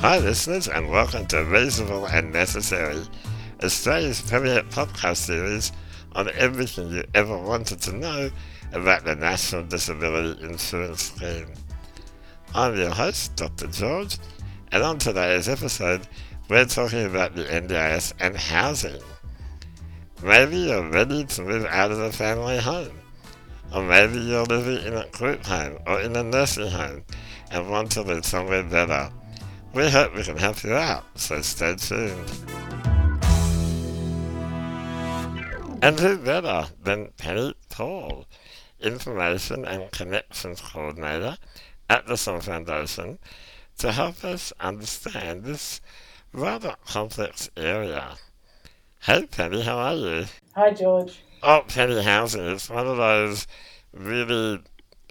Hi, listeners, and welcome to Reasonable and Necessary, Australia's premier podcast series on everything you ever wanted to know about the National Disability Insurance Scheme. I'm your host, Dr. George, and on today's episode, we're talking about the NDIS and housing. Maybe you're ready to move out of the family home, or maybe you're living in a group home or in a nursing home and want to live somewhere better. We hope we can help you out, so stay tuned. And who better than Penny Paul, Information and Connections Coordinator at the Summer Foundation, to help us understand this rather complex area. Hey Penny, how are you? Hi George. Oh, Penny, housing is one of those really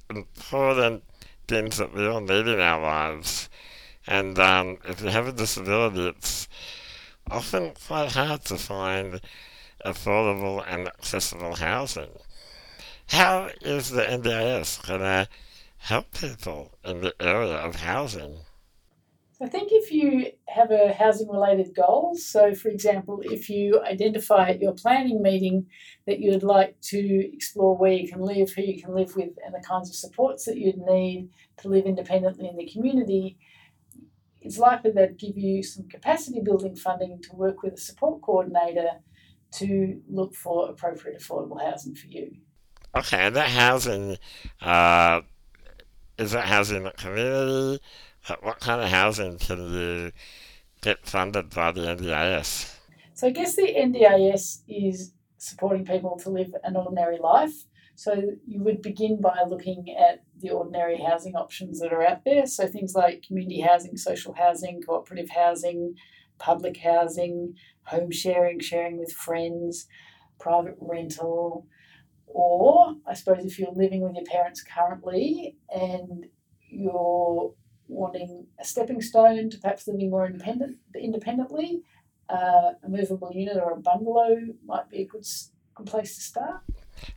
important things that we all need in our lives. And um, if you have a disability, it's often quite hard to find affordable and accessible housing. How is the NDIS going to help people in the area of housing? I think if you have a housing related goal, so for example, if you identify at your planning meeting that you would like to explore where you can live, who you can live with, and the kinds of supports that you'd need to live independently in the community, it's likely they'd give you some capacity building funding to work with a support coordinator to look for appropriate affordable housing for you. Okay, and that housing, uh, is that housing in the community? What kind of housing can you get funded by the NDIS? So I guess the NDIS is supporting people to live an ordinary life. So you would begin by looking at the ordinary housing options that are out there. So things like community housing, social housing, cooperative housing, public housing, home sharing, sharing with friends, private rental, or I suppose if you're living with your parents currently and you're wanting a stepping stone to perhaps living more independent independently, uh, a movable unit or a bungalow might be a good good place to start.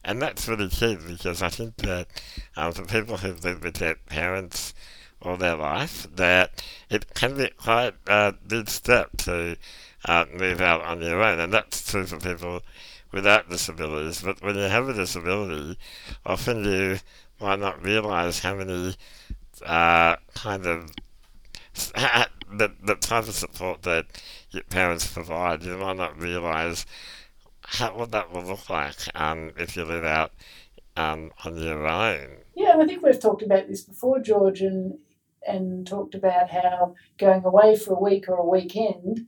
And that's really key because I think that um, for people who live with their parents all their life, that it can be quite a big step to uh, move out on your own, and that's true for people without disabilities. But when you have a disability, often you might not realise how many uh, kind of the, the type of support that your parents provide, you might not realise what that will look like um, if you live out um, on your own. Yeah, and I think we've talked about this before, George, and and talked about how going away for a week or a weekend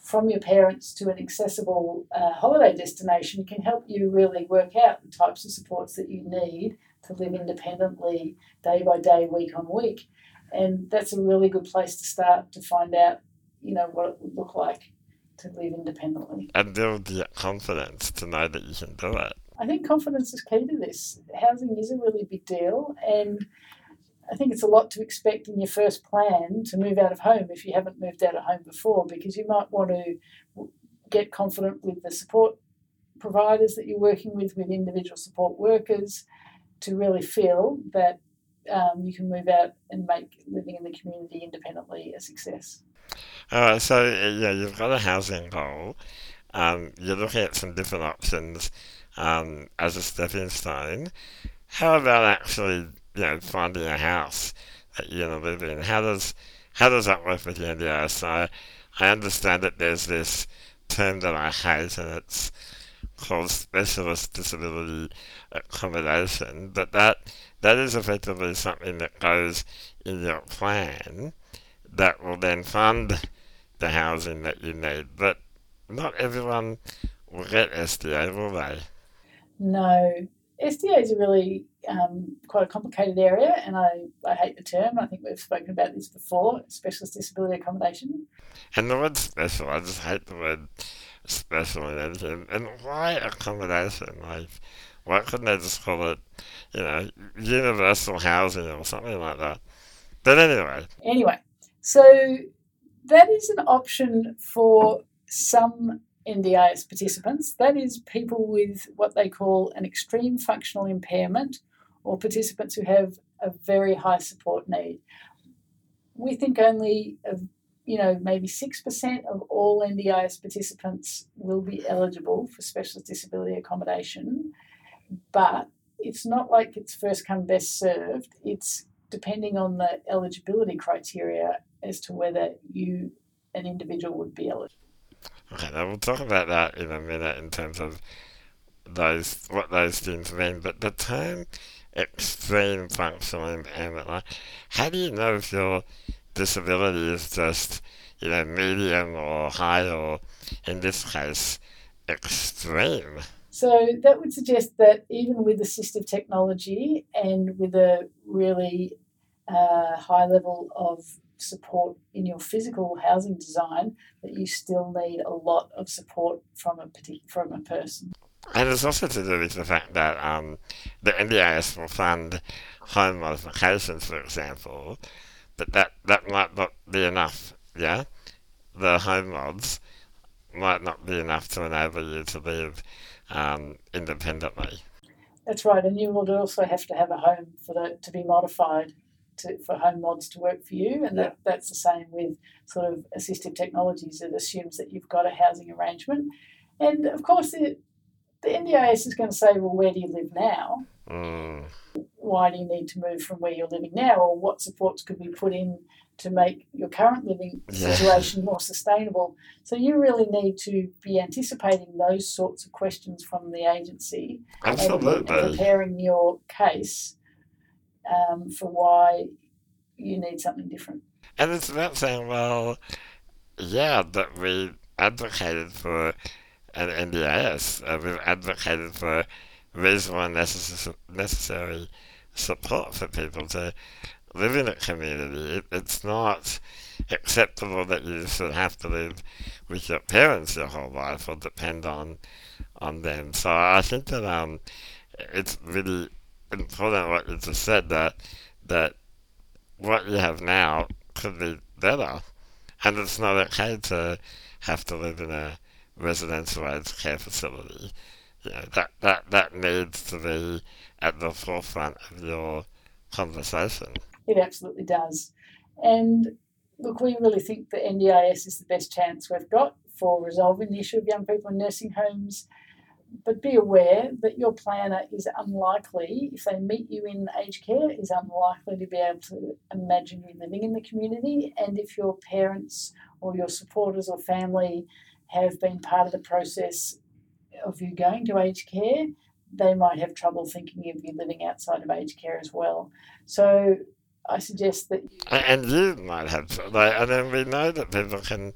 from your parents to an accessible uh, holiday destination can help you really work out the types of supports that you need to live independently day by day, week on week. And that's a really good place to start to find out, you know, what it would look like to live independently. And build the confidence to know that you can do it. I think confidence is key to this. Housing is a really big deal, and I think it's a lot to expect in your first plan to move out of home if you haven't moved out of home before, because you might want to get confident with the support providers that you're working with, with individual support workers, to really feel that um, you can move out and make living in the community independently a success. All right, so yeah, you've got a housing goal. Um, you're looking at some different options um, as a stepping stone. How about actually, you know, finding a house that you're going to live in? How does how does that work with the NDIS? So I understand that there's this term that I hate, and it's called specialist disability accommodation, but that that is effectively something that goes in your plan that will then fund the housing that you need. But not everyone will get SDA, will they? No. SDA is a really um, quite a complicated area, and I, I hate the term. I think we've spoken about this before specialist disability accommodation. And the word special, I just hate the word special in anything. And why accommodation? Like, why couldn't they just call it, you know, universal housing or something like that? But anyway. Anyway, so that is an option for some NDIS participants. That is people with what they call an extreme functional impairment or participants who have a very high support need. We think only a you know, maybe 6% of all NDIS participants will be eligible for specialist disability accommodation, but it's not like it's first come, best served. It's depending on the eligibility criteria as to whether you, an individual, would be eligible. Okay, now we'll talk about that in a minute in terms of those what those things mean. But the term extreme functional impairment, like, how do you know if your disability is just you know medium or high or in this case extreme? So that would suggest that even with assistive technology and with a really uh, high level of support in your physical housing design, that you still need a lot of support from a particular, from a person. And it's also to do with the fact that um, the NDIS will fund home modifications, for example, but that, that might not be enough, yeah? The home mods might not be enough to enable you to live um, independently. That's right, and you would also have to have a home for the, to be modified to, for home mods to work for you, and that, that's the same with sort of assistive technologies. It assumes that you've got a housing arrangement, and of course, it, the NDIS is going to say, well, where do you live now? Mm. Why do you need to move from where you're living now, or what supports could be put in to make your current living situation more sustainable? So you really need to be anticipating those sorts of questions from the agency and, and preparing your case um, for why you need something different. And it's about saying, well, yeah, that we advocated for an NDIS. Uh, we've advocated for reasonable and necess- necessary support for people to live in a community. It, it's not acceptable that you should have to live with your parents your whole life or depend on on them. So I think that um, it's really important what you just said that that what you have now could be better, and it's not okay to have to live in a residential aged care facility. You know, that, that, that needs to be at the forefront of your conversation. It absolutely does. And look, we really think that NDIS is the best chance we've got for resolving the issue of young people in nursing homes. But be aware that your planner is unlikely, if they meet you in aged care, is unlikely to be able to imagine you living in the community. And if your parents or your supporters or family have been part of the process of you going to aged care, they might have trouble thinking of you living outside of aged care as well. So I suggest that And, and you might have, like, and then we know that people can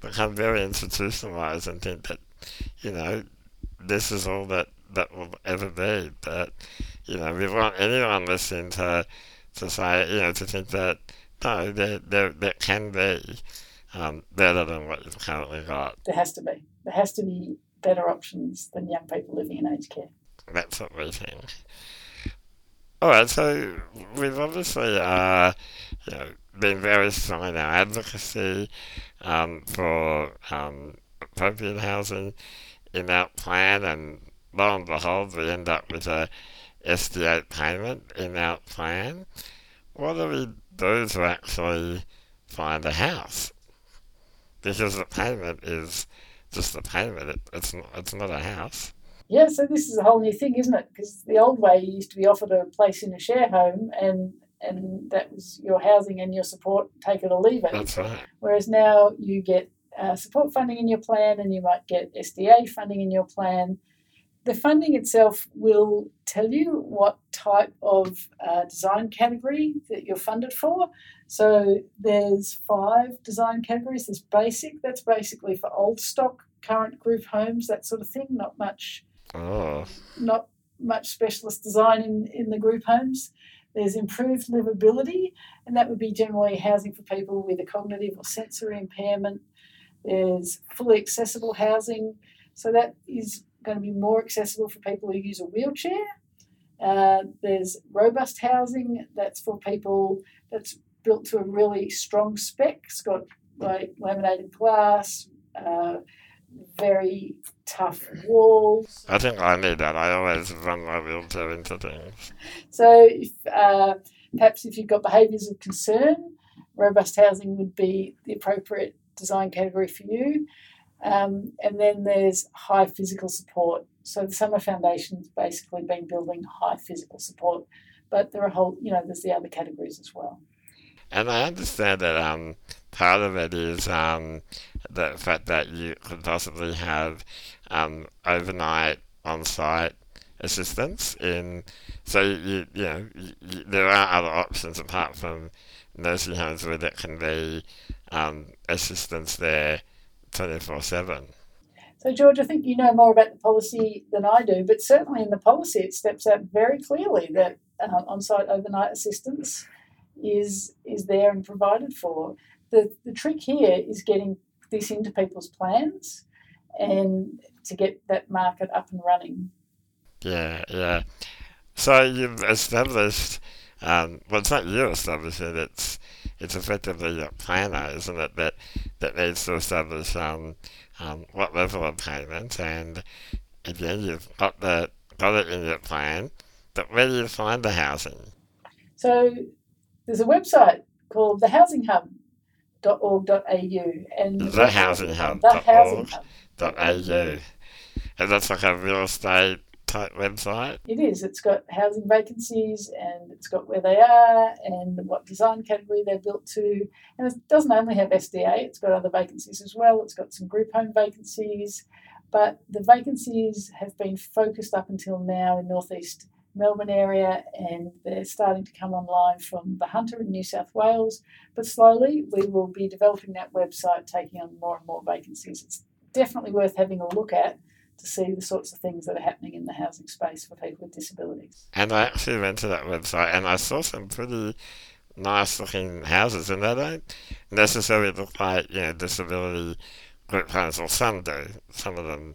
become very institutionalized and think that, you know, this is all that, that will ever be. But, you know, we want anyone listening to, to say, you know, to think that, no, there, there, there can be um, better than what you've currently got. there has to be. There has to be better options than young people living in aged care. That's what we think. All right, so we've obviously uh, you know, been very strong in our advocacy um, for um, appropriate housing in our plan, and lo and behold, we end up with a SDA payment in our plan. What do we do to actually find a house? Because the payment is just a payment; it, it's not, it's not a house. Yeah, so this is a whole new thing, isn't it? Because the old way you used to be offered a place in a share home and and that was your housing and your support, take it or leave it. That's right. Whereas now you get uh, support funding in your plan and you might get SDA funding in your plan. The funding itself will tell you what type of uh, design category that you're funded for. So there's five design categories. There's basic, that's basically for old stock, current group homes, that sort of thing. Not much Oh. not much specialist design in, in the group homes. There's improved livability, and that would be generally housing for people with a cognitive or sensory impairment. There's fully accessible housing, so that is going to be more accessible for people who use a wheelchair. Uh, there's robust housing that's for people that's built to a really strong spec. It's got like laminated glass, uh, very tough walls. I think I need that. I always run my wheelchair into things. So, if, uh, perhaps if you've got behaviours of concern, robust housing would be the appropriate design category for you. Um, and then there's high physical support. So the Summer Foundation's basically been building high physical support, but there are whole, you know, there's the other categories as well. And I understand that um, part of it is um, the fact that you could possibly have um, overnight on-site assistance in so you you know you, there are other options apart from nursing homes where there can be um, assistance there 24 7 so george i think you know more about the policy than i do but certainly in the policy it steps out very clearly that uh, on-site overnight assistance is is there and provided for. The, the trick here is getting this into people's plans and to get that market up and running. Yeah, yeah. So you've established, um, well, it's not you establishing it, it's, it's effectively your planner, isn't it, that, that needs to establish um, um, what level of payment, and again, you've got, the, got it in your plan, but where do you find the housing? So there's a website called the Housing Hub. .org.au and the housing hub. The housing hub. .au. And that's like a real estate type website? It is. It's got housing vacancies and it's got where they are and what design category they're built to. And it doesn't only have SDA, it's got other vacancies as well. It's got some group home vacancies. But the vacancies have been focused up until now in northeast Melbourne area and they're starting to come online from the Hunter in New South Wales. But slowly we will be developing that website, taking on more and more vacancies. It's definitely worth having a look at to see the sorts of things that are happening in the housing space for people with disabilities. And I actually went to that website and I saw some pretty nice looking houses and they don't necessarily look like, you know, disability group homes or some do. Some of them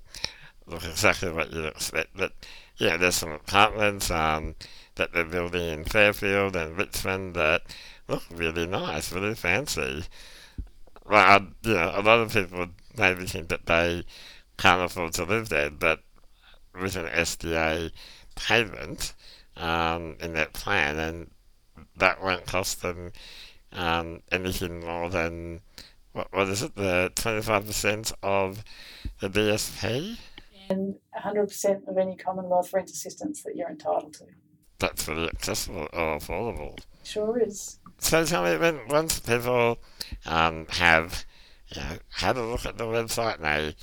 look exactly what you'd expect. But yeah, there's some apartments um, that they're building in Fairfield and Richmond that look really nice, really fancy. Well, you know, a lot of people maybe think that they can't afford to live there, but with an SDA payment um, in that plan, and that won't cost them um, anything more than what, what is it, the 25% of the DSP? And 100% of any Commonwealth rent assistance that you're entitled to. That's really accessible or affordable. Sure is. So tell me, when once people um, have you know, had a look at the website they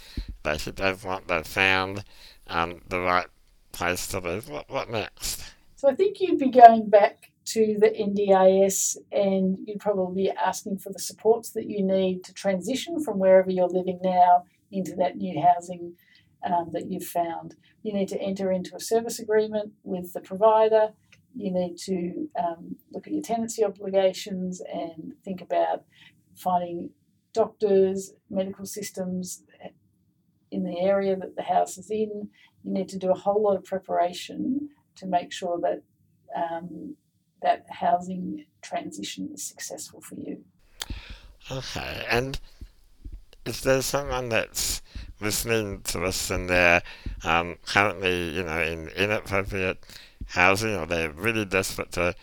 they should have what they've found um, the right place to live. What, what next? So I think you'd be going back to the NDIS and you'd probably be asking for the supports that you need to transition from wherever you're living now into that new housing um, that you've found. You need to enter into a service agreement with the provider. You need to um, look at your tenancy obligations and think about finding doctors, medical systems, in the area that the house is in. You need to do a whole lot of preparation to make sure that um, that housing transition is successful for you. Okay, and if there's someone that's listening to us and they're um, currently, you know, in inappropriate housing or they're really desperate to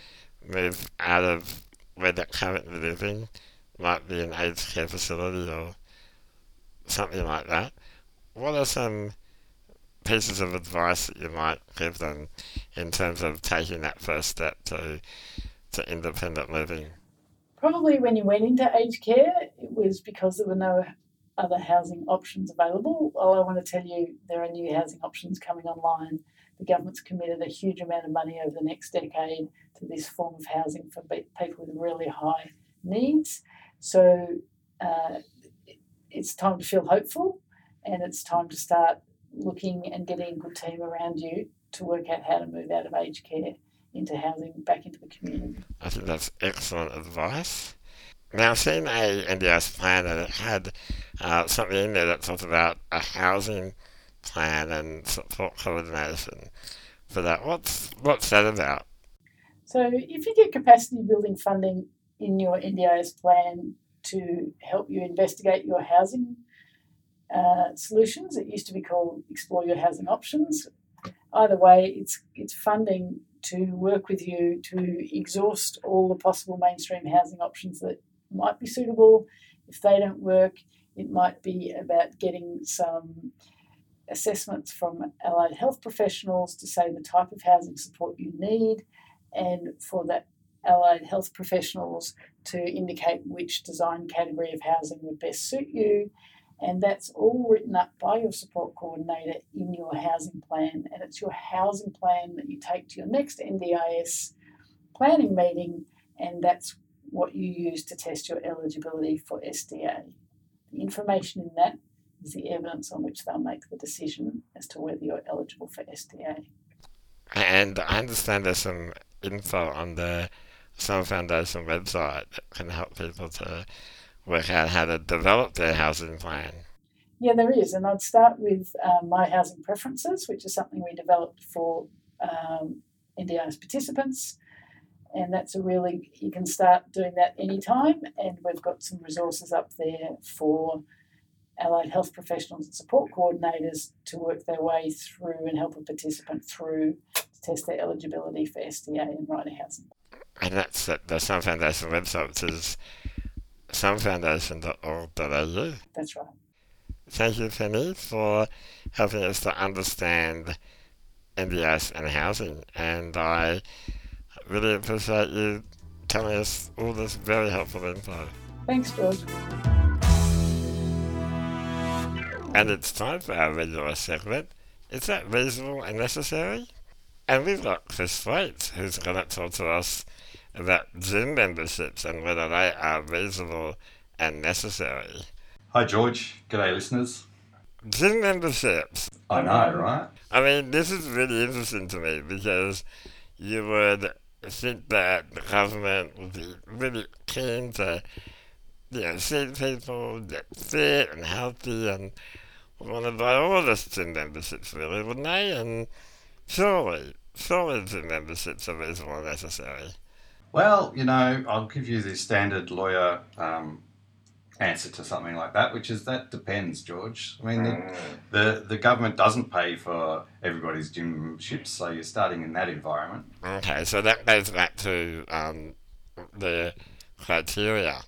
move out of where they're currently living, might be an aged care facility or something like that, what are some pieces of advice that you might give them in terms of taking that first step to to independent living? Probably when you went into aged care, it was because there were no other housing options available. All I want to tell you there are new housing options coming online. The government's committed a huge amount of money over the next decade to this form of housing for people with really high needs. So uh, it's time to feel hopeful and it's time to start looking and getting a good team around you to work out how to move out of aged care into housing back into the community. I think that's excellent advice. Now, seen a NDIS plan and it had uh, something in there that talked about a housing plan and support coordination for that. What's what's that about? So, if you get capacity building funding in your NDIS plan to help you investigate your housing uh, solutions. It used to be called Explore Your Housing Options. Either way, it's it's funding to work with you to exhaust all the possible mainstream housing options that might be suitable. If they don't work, it might be about getting some assessments from allied health professionals to say the type of housing support you need, and for that allied health professionals to indicate which design category of housing would best suit you. And that's all written up by your support coordinator in your housing plan. And it's your housing plan that you take to your next NDIS planning meeting, and that's what you use to test your eligibility for SDA. The information in that is the evidence on which they'll make the decision as to whether you're eligible for SDA. And I understand there's some info on the Summer Foundation website that can help people to work out how to develop their housing plan. Yeah, there is. And I'd start with um, My Housing Preferences, which is something we developed for um, NDIS participants. And that's a really, you can start doing that anytime. And we've got some resources up there for allied health professionals and support coordinators to work their way through and help a participant through to test their eligibility for SDA and rider housing. And that's at the Summer Foundation website, which is summerfoundation.org.au. That's right. Thank you, Penny, for helping us to understand NDIS and housing. And I really appreciate you telling us all this very helpful info. Thanks, George. And it's time for our regular segment. Is that reasonable and necessary? And we've got Chris Thwaites, who's going to talk to us about gym memberships and whether they are reasonable and necessary. Hi, George. G'day, listeners. Gym memberships. I know, right? I mean, this is really interesting to me because you would think that the government would be really keen to, you know, see people get fit and healthy and want to buy all the gym memberships, really, wouldn't they? And surely, surely gym memberships are reasonable and necessary. Well, you know, I'll give you the standard lawyer um, answer to something like that, which is that depends, George. I mean, the, the, the government doesn't pay for everybody's gym memberships, so you're starting in that environment. Okay, so that goes back to um, the criteria.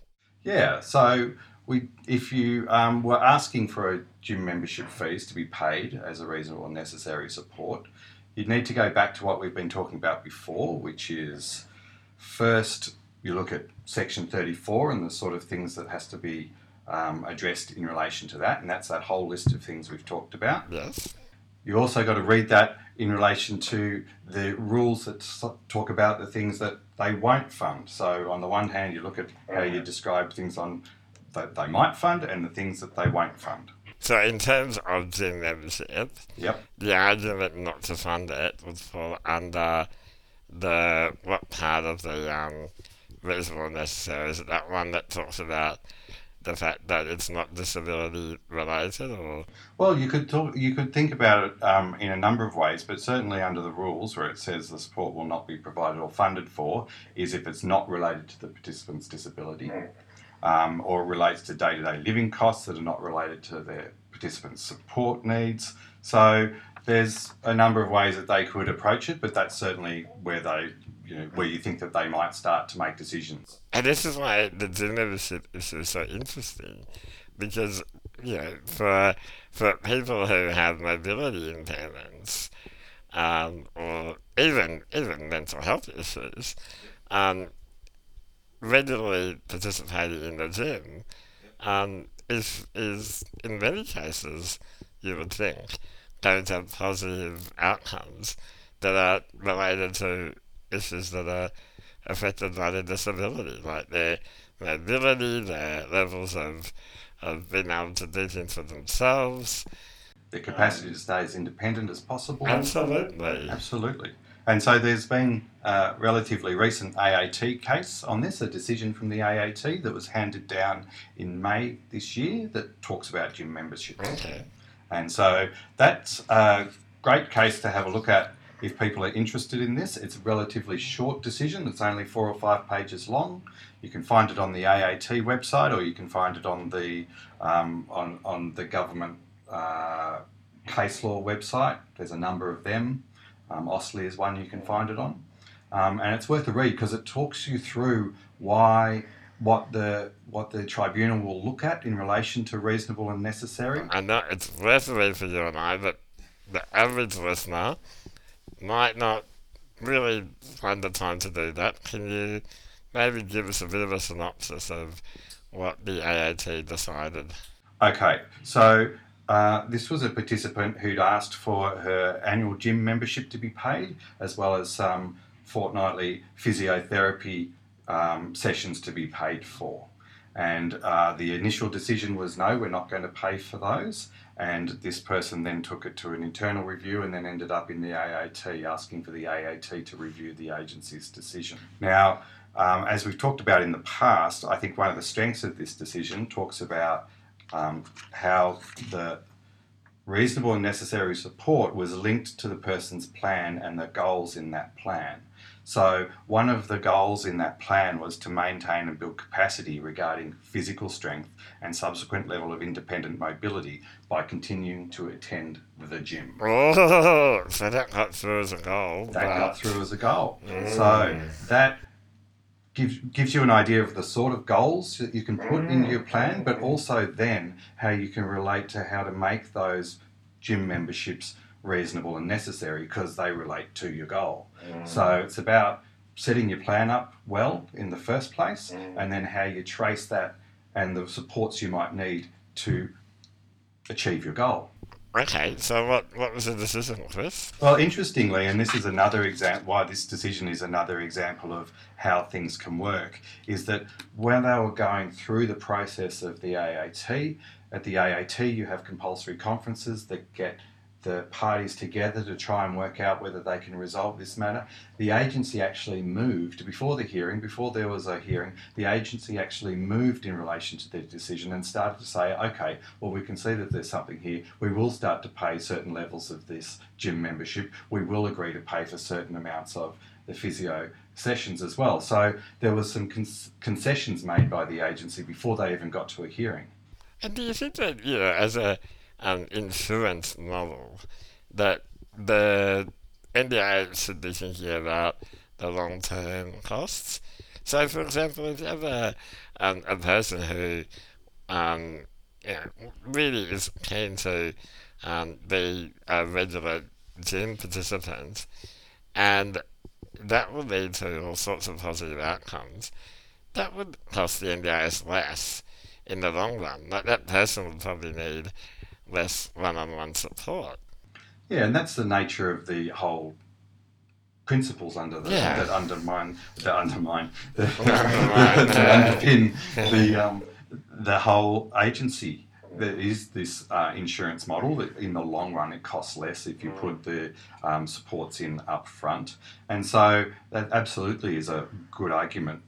Yeah, so we if you um, were asking for a gym membership fees to be paid as a reasonable and necessary support, you'd need to go back to what we've been talking about before, which is first you look at section 34 and the sort of things that has to be um, addressed in relation to that, and that's that whole list of things we've talked about. Yes. You also got to read that in relation to the rules that talk about the things that they won't fund. So on the one hand, you look at how you describe things on that they might fund and the things that they won't fund. So in terms of gym membership, Yep. the argument not to fund it would fall under the what part of the um? Is it that one that talks about the fact that it's not disability related, or Well, you could talk, you could think about it um, in a number of ways, but certainly under the rules where it says the support will not be provided or funded for is if it's not related to the participant's disability, um, or relates to day-to-day living costs that are not related to their participants' support needs. So there's a number of ways that they could approach it, but that's certainly where they, you know, where you think that they might start to make decisions. and this is why the issue is so interesting, because you know for for people who have mobility impairments, um, or even even mental health issues, um, regularly participating in the gym um, is is in many cases you would think to have positive outcomes that are related to issues that are affected by their disability, like their mobility, their levels of of being able to do things for themselves. The capacity to stay as independent as possible. Absolutely. Absolutely. And so there's been a relatively recent AAT case on this, a decision from the AAT that was handed down in May this year that talks about gym membership. Okay. And so that's a great case to have a look at if people are interested in this. It's a relatively short decision, it's only four or five pages long. You can find it on the AAT website or you can find it on the, um, on, on the government uh, case law website. There's a number of them. Um, AustLII is one you can find it on. Um, and it's worth a read because it talks you through why what the what the tribunal will look at in relation to reasonable and necessary? I know it's reading for you and I, but the average listener might not really find the time to do that. Can you maybe give us a bit of a synopsis of what the AAT decided? Okay, so uh, this was a participant who'd asked for her annual gym membership to be paid, as well as some fortnightly physiotherapy um, sessions to be paid for. And uh, the initial decision was no, we're not going to pay for those. And this person then took it to an internal review and then ended up in the AAT asking for the AAT to review the agency's decision. Now, um, as we've talked about in the past, I think one of the strengths of this decision talks about um, how the reasonable and necessary support was linked to the person's plan and the goals in that plan. So, one of the goals in that plan was to maintain and build capacity regarding physical strength and subsequent level of independent mobility by continuing to attend the gym. Oh, so that got through as a goal. That but- got through as a goal. Mm. So, that gives, gives you an idea of the sort of goals that you can put in your plan, but mm. also then how you can relate to how to make those gym memberships reasonable and necessary because they relate to your goal. Mm. So it's about setting your plan up well in the first place mm. and then how you trace that and the supports you might need to achieve your goal. Okay, so what, what was the decision, Chris? Well, interestingly, and this is another example why this decision is another example of how things can work, is that when they were going through the process of the AAT, at the AAT you have compulsory conferences that get the parties together to try and work out whether they can resolve this matter. The agency actually moved before the hearing, before there was a hearing, the agency actually moved in relation to their decision and started to say, okay, well, we can see that there's something here. We will start to pay certain levels of this gym membership. We will agree to pay for certain amounts of the physio sessions as well. So there was some con- concessions made by the agency before they even got to a hearing. And do you think that, you know, as a an insurance model, that the NDIA should be thinking about the long term costs? So, for example, if you have a, um, a person who um, you know, really is keen to um, be a regular gym participant, and that would lead to all sorts of positive outcomes, that would cost the NDIS less in the long run. Like that person would probably need less one-on-one support. Yeah, and that's the nature of the whole principles under the Yeah. that undermine that undermine that, Undermine, that yeah. underpin the um, the whole agency. There is this uh, insurance model that in the long run it costs less if you put the um, supports in up front, and so that absolutely is a good argument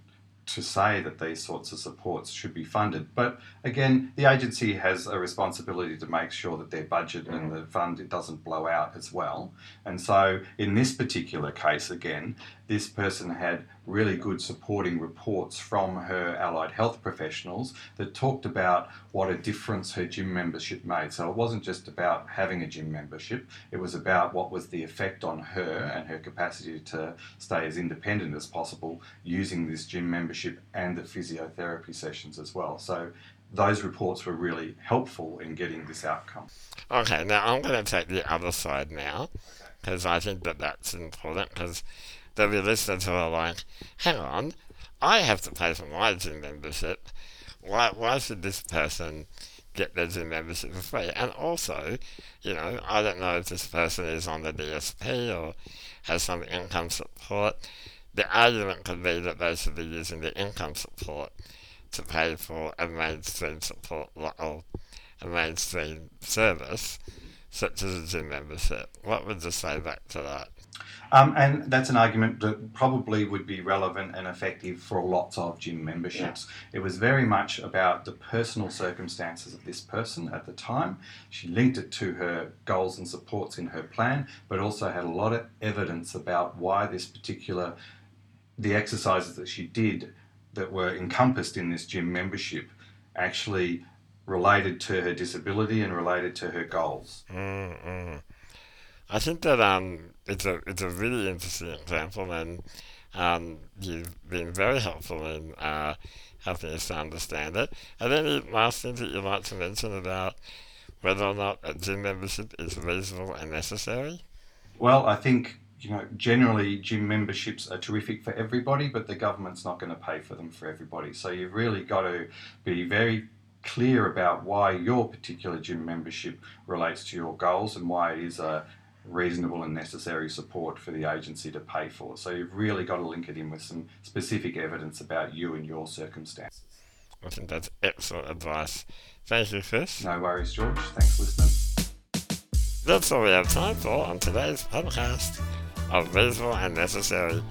to say that these sorts of supports should be funded. But again, the agency has a responsibility to make sure that their budget and mm-hmm. the fund it doesn't blow out as well. And so in this particular case, again, this person had really good supporting reports from her allied health professionals that talked about what a difference her gym membership made. So it wasn't just about having a gym membership, it was about what was the effect on her and her capacity to stay as independent as possible using this gym membership and the physiotherapy sessions as well. So those reports were really helpful in getting this outcome. Okay, now I'm going to take the other side now, because I think that that's important, because there'll be listeners who are like, hang on, I have to pay for my gym membership. Why, why should this person get their gym membership for free? And also, you know, I don't know if this person is on the DSP or has some income support. The argument could be that they should be using the income support to pay for a mainstream support or a mainstream service such as a gym membership. What would you say back to that? Um, and that's an argument that probably would be relevant and effective for lots of gym memberships. It was very much about the personal circumstances of this person at the time. She linked it to her goals and supports in her plan, but also had a lot of evidence about why this particular, the exercises that she did that were encompassed in this gym membership actually related to her disability and related to her goals. Mm-mm. I think that um, it's a it's a really interesting example, and Um, you've been very helpful in uh, helping us to understand it. Are there any last things that you'd like to mention about whether or not a gym membership is reasonable and necessary? Well, I think you know generally gym memberships are terrific for everybody, but the government's not going to pay for them for everybody. So you've really got to be very clear about why your particular gym membership relates to your goals and why it is a reasonable and necessary support for the agency to pay for. So you've really got to link it in with some specific evidence about you and your circumstances. I think that's excellent advice. Thank you, Chris. No worries, George. Thanks for listening. That's all we have time for on today's podcast of Reasonable and Necessary,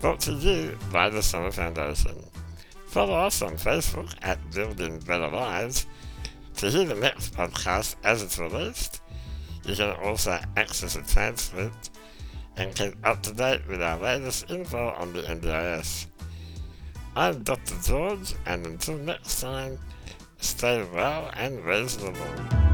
brought to you by the Summer Foundation. Follow us on Facebook at Building Better Lives to hear the next podcast as it's released. You can also access a transcript and keep up to date with our latest info on the NDIS. I'm Dr. George, and until next time, stay well and reasonable.